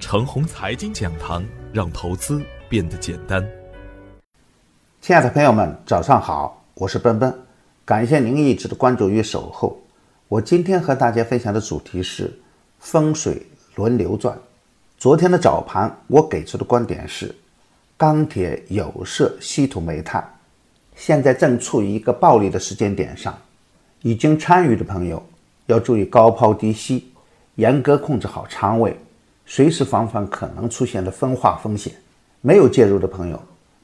程红财经讲堂，让投资变得简单。亲爱的朋友们，早上好，我是奔奔，感谢您一直的关注与守候。我今天和大家分享的主题是风水轮流转。昨天的早盘，我给出的观点是：钢铁、有色、稀土、煤炭，现在正处于一个暴利的时间点上。已经参与的朋友要注意高抛低吸，严格控制好仓位。随时防范可能出现的分化风险。没有介入的朋友，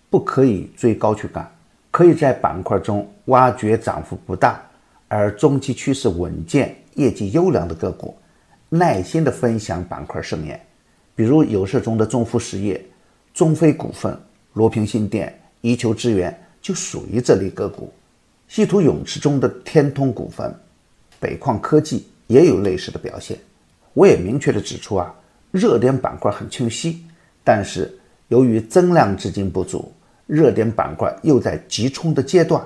不可以追高去干，可以在板块中挖掘涨幅不大而中期趋势稳健、业绩优良的个股，耐心的分享板块盛宴。比如有色中的中孚实业、中飞股份、罗平新电、宜求资源就属于这类个股。稀土永磁中的天通股份、北矿科技也有类似的表现。我也明确的指出啊。热点板块很清晰，但是由于增量资金不足，热点板块又在急冲的阶段，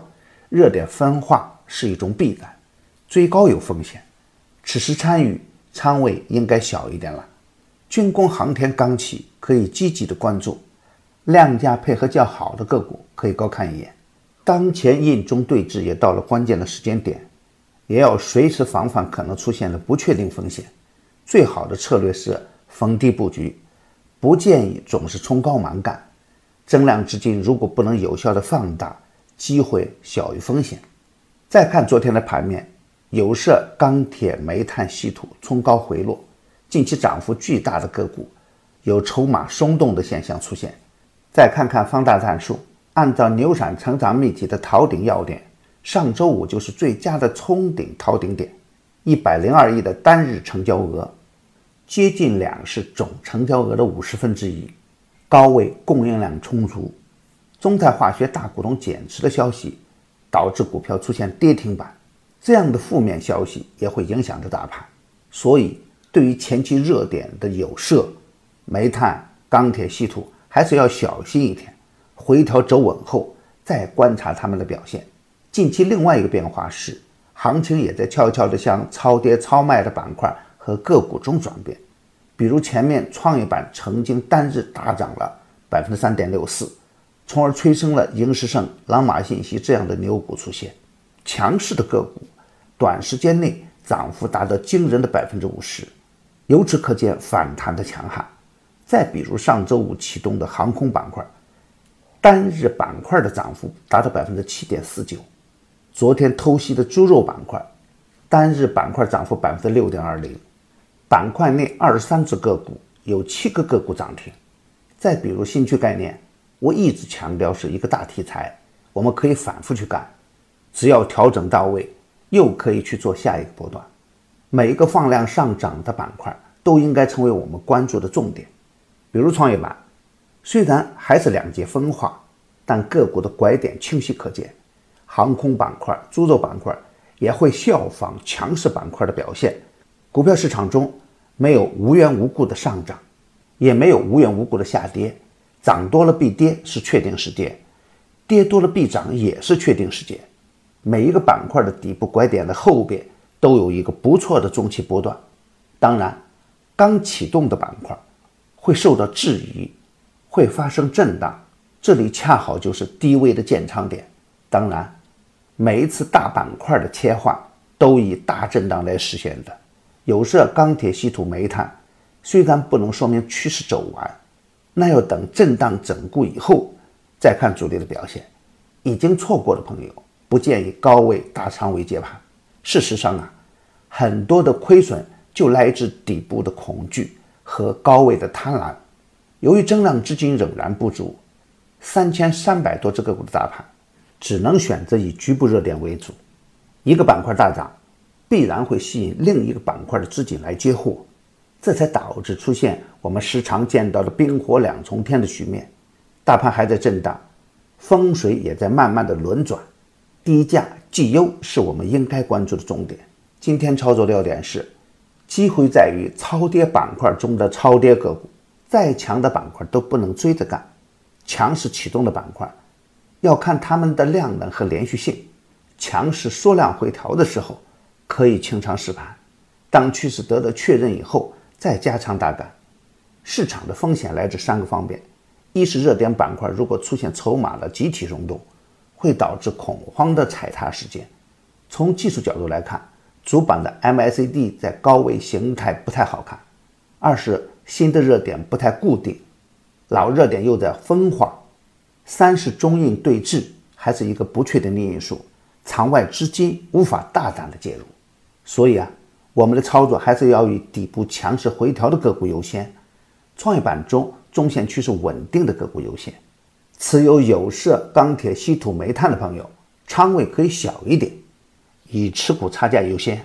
热点分化是一种必然，追高有风险，此时参与仓位应该小一点了。军工、航天、钢企可以积极的关注，量价配合较好的个股可以高看一眼。当前印中对峙也到了关键的时间点，也要随时防范可能出现的不确定风险。最好的策略是。逢低布局，不建议总是冲高蛮干。增量资金如果不能有效的放大，机会小于风险。再看昨天的盘面，有色、钢铁、煤炭、稀土冲高回落，近期涨幅巨大的个股有筹码松动的现象出现。再看看放大战术，按照牛散成长秘籍的逃顶要点，上周五就是最佳的冲顶逃顶点，一百零二亿的单日成交额。接近两市总成交额的五十分之一，高位供应量充足，中泰化学大股东减持的消息导致股票出现跌停板，这样的负面消息也会影响着大盘，所以对于前期热点的有色、煤炭、钢铁、稀土还是要小心一点，回调走稳后再观察他们的表现。近期另外一个变化是，行情也在悄悄地向超跌超卖的板块。和个股中转变，比如前面创业板曾经单日大涨了百分之三点六四，从而催生了英石盛、朗玛信息这样的牛股出现。强势的个股，短时间内涨幅达到惊人的百分之五十，由此可见反弹的强悍。再比如上周五启动的航空板块，单日板块的涨幅达到百分之七点四九。昨天偷袭的猪肉板块，单日板块涨幅百分之六点二零。板块内二十三只个股，有七个个股涨停。再比如新区概念，我一直强调是一个大题材，我们可以反复去干，只要调整到位，又可以去做下一个波段。每一个放量上涨的板块都应该成为我们关注的重点。比如创业板，虽然还是两极分化，但个股的拐点清晰可见。航空板块、猪肉板块也会效仿强势板块的表现。股票市场中没有无缘无故的上涨，也没有无缘无故的下跌，涨多了必跌是确定时跌，跌多了必涨也是确定时间。每一个板块的底部拐点的后边都有一个不错的中期波段。当然，刚启动的板块会受到质疑，会发生震荡，这里恰好就是低位的建仓点。当然，每一次大板块的切换都以大震荡来实现的。有色、钢铁、稀土、煤炭，虽然不能说明趋势走完，那要等震荡整固以后再看主力的表现。已经错过的朋友，不建议高位大仓位接盘。事实上啊，很多的亏损就来自底部的恐惧和高位的贪婪。由于增量资金仍然不足，三千三百多只个股的大盘，只能选择以局部热点为主。一个板块大涨。必然会吸引另一个板块的资金来接货，这才导致出现我们时常见到的冰火两重天的局面。大盘还在震荡，风水也在慢慢的轮转，低价绩优是我们应该关注的重点。今天操作要点是，机会在于超跌板块中的超跌个股，再强的板块都不能追着干，强势启动的板块要看它们的量能和连续性，强势缩量回调的时候。可以清仓试盘，当趋势得到确认以后再加仓大干。市场的风险来自三个方面：一是热点板块如果出现筹码的集体溶洞，会导致恐慌的踩踏事件；从技术角度来看，主板的 MACD 在高位形态不太好看；二是新的热点不太固定，老热点又在分化；三是中印对峙还是一个不确定的因素，场外资金无法大胆的介入。所以啊，我们的操作还是要以底部强势回调的个股优先。创业板中中线趋势稳定的个股优先，持有有色、钢铁、稀土、煤炭的朋友，仓位可以小一点，以持股差价优先。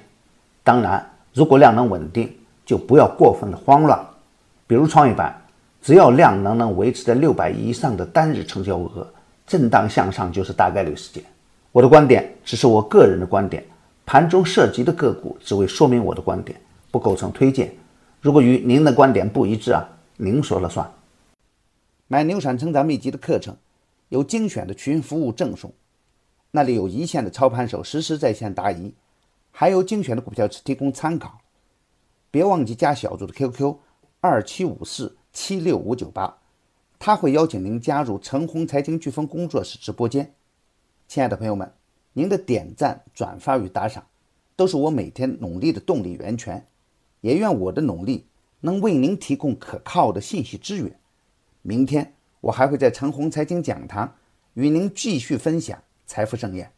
当然，如果量能稳定，就不要过分的慌乱。比如创业板，只要量能能维持在六百亿以上的单日成交额，震荡向上就是大概率事件。我的观点只是我个人的观点，盘中涉及的个股只为说明我的观点，不构成推荐。如果与您的观点不一致啊。您说了算。买牛产成长秘籍的课程，有精选的群服务赠送，那里有一线的操盘手实时在线答疑，还有精选的股票提供参考。别忘记加小组的 QQ 二七五四七六五九八，他会邀请您加入陈红财经飓风工作室直播间。亲爱的朋友们，您的点赞、转发与打赏，都是我每天努力的动力源泉。也愿我的努力。能为您提供可靠的信息资源。明天我还会在陈红财经讲堂与您继续分享财富盛宴。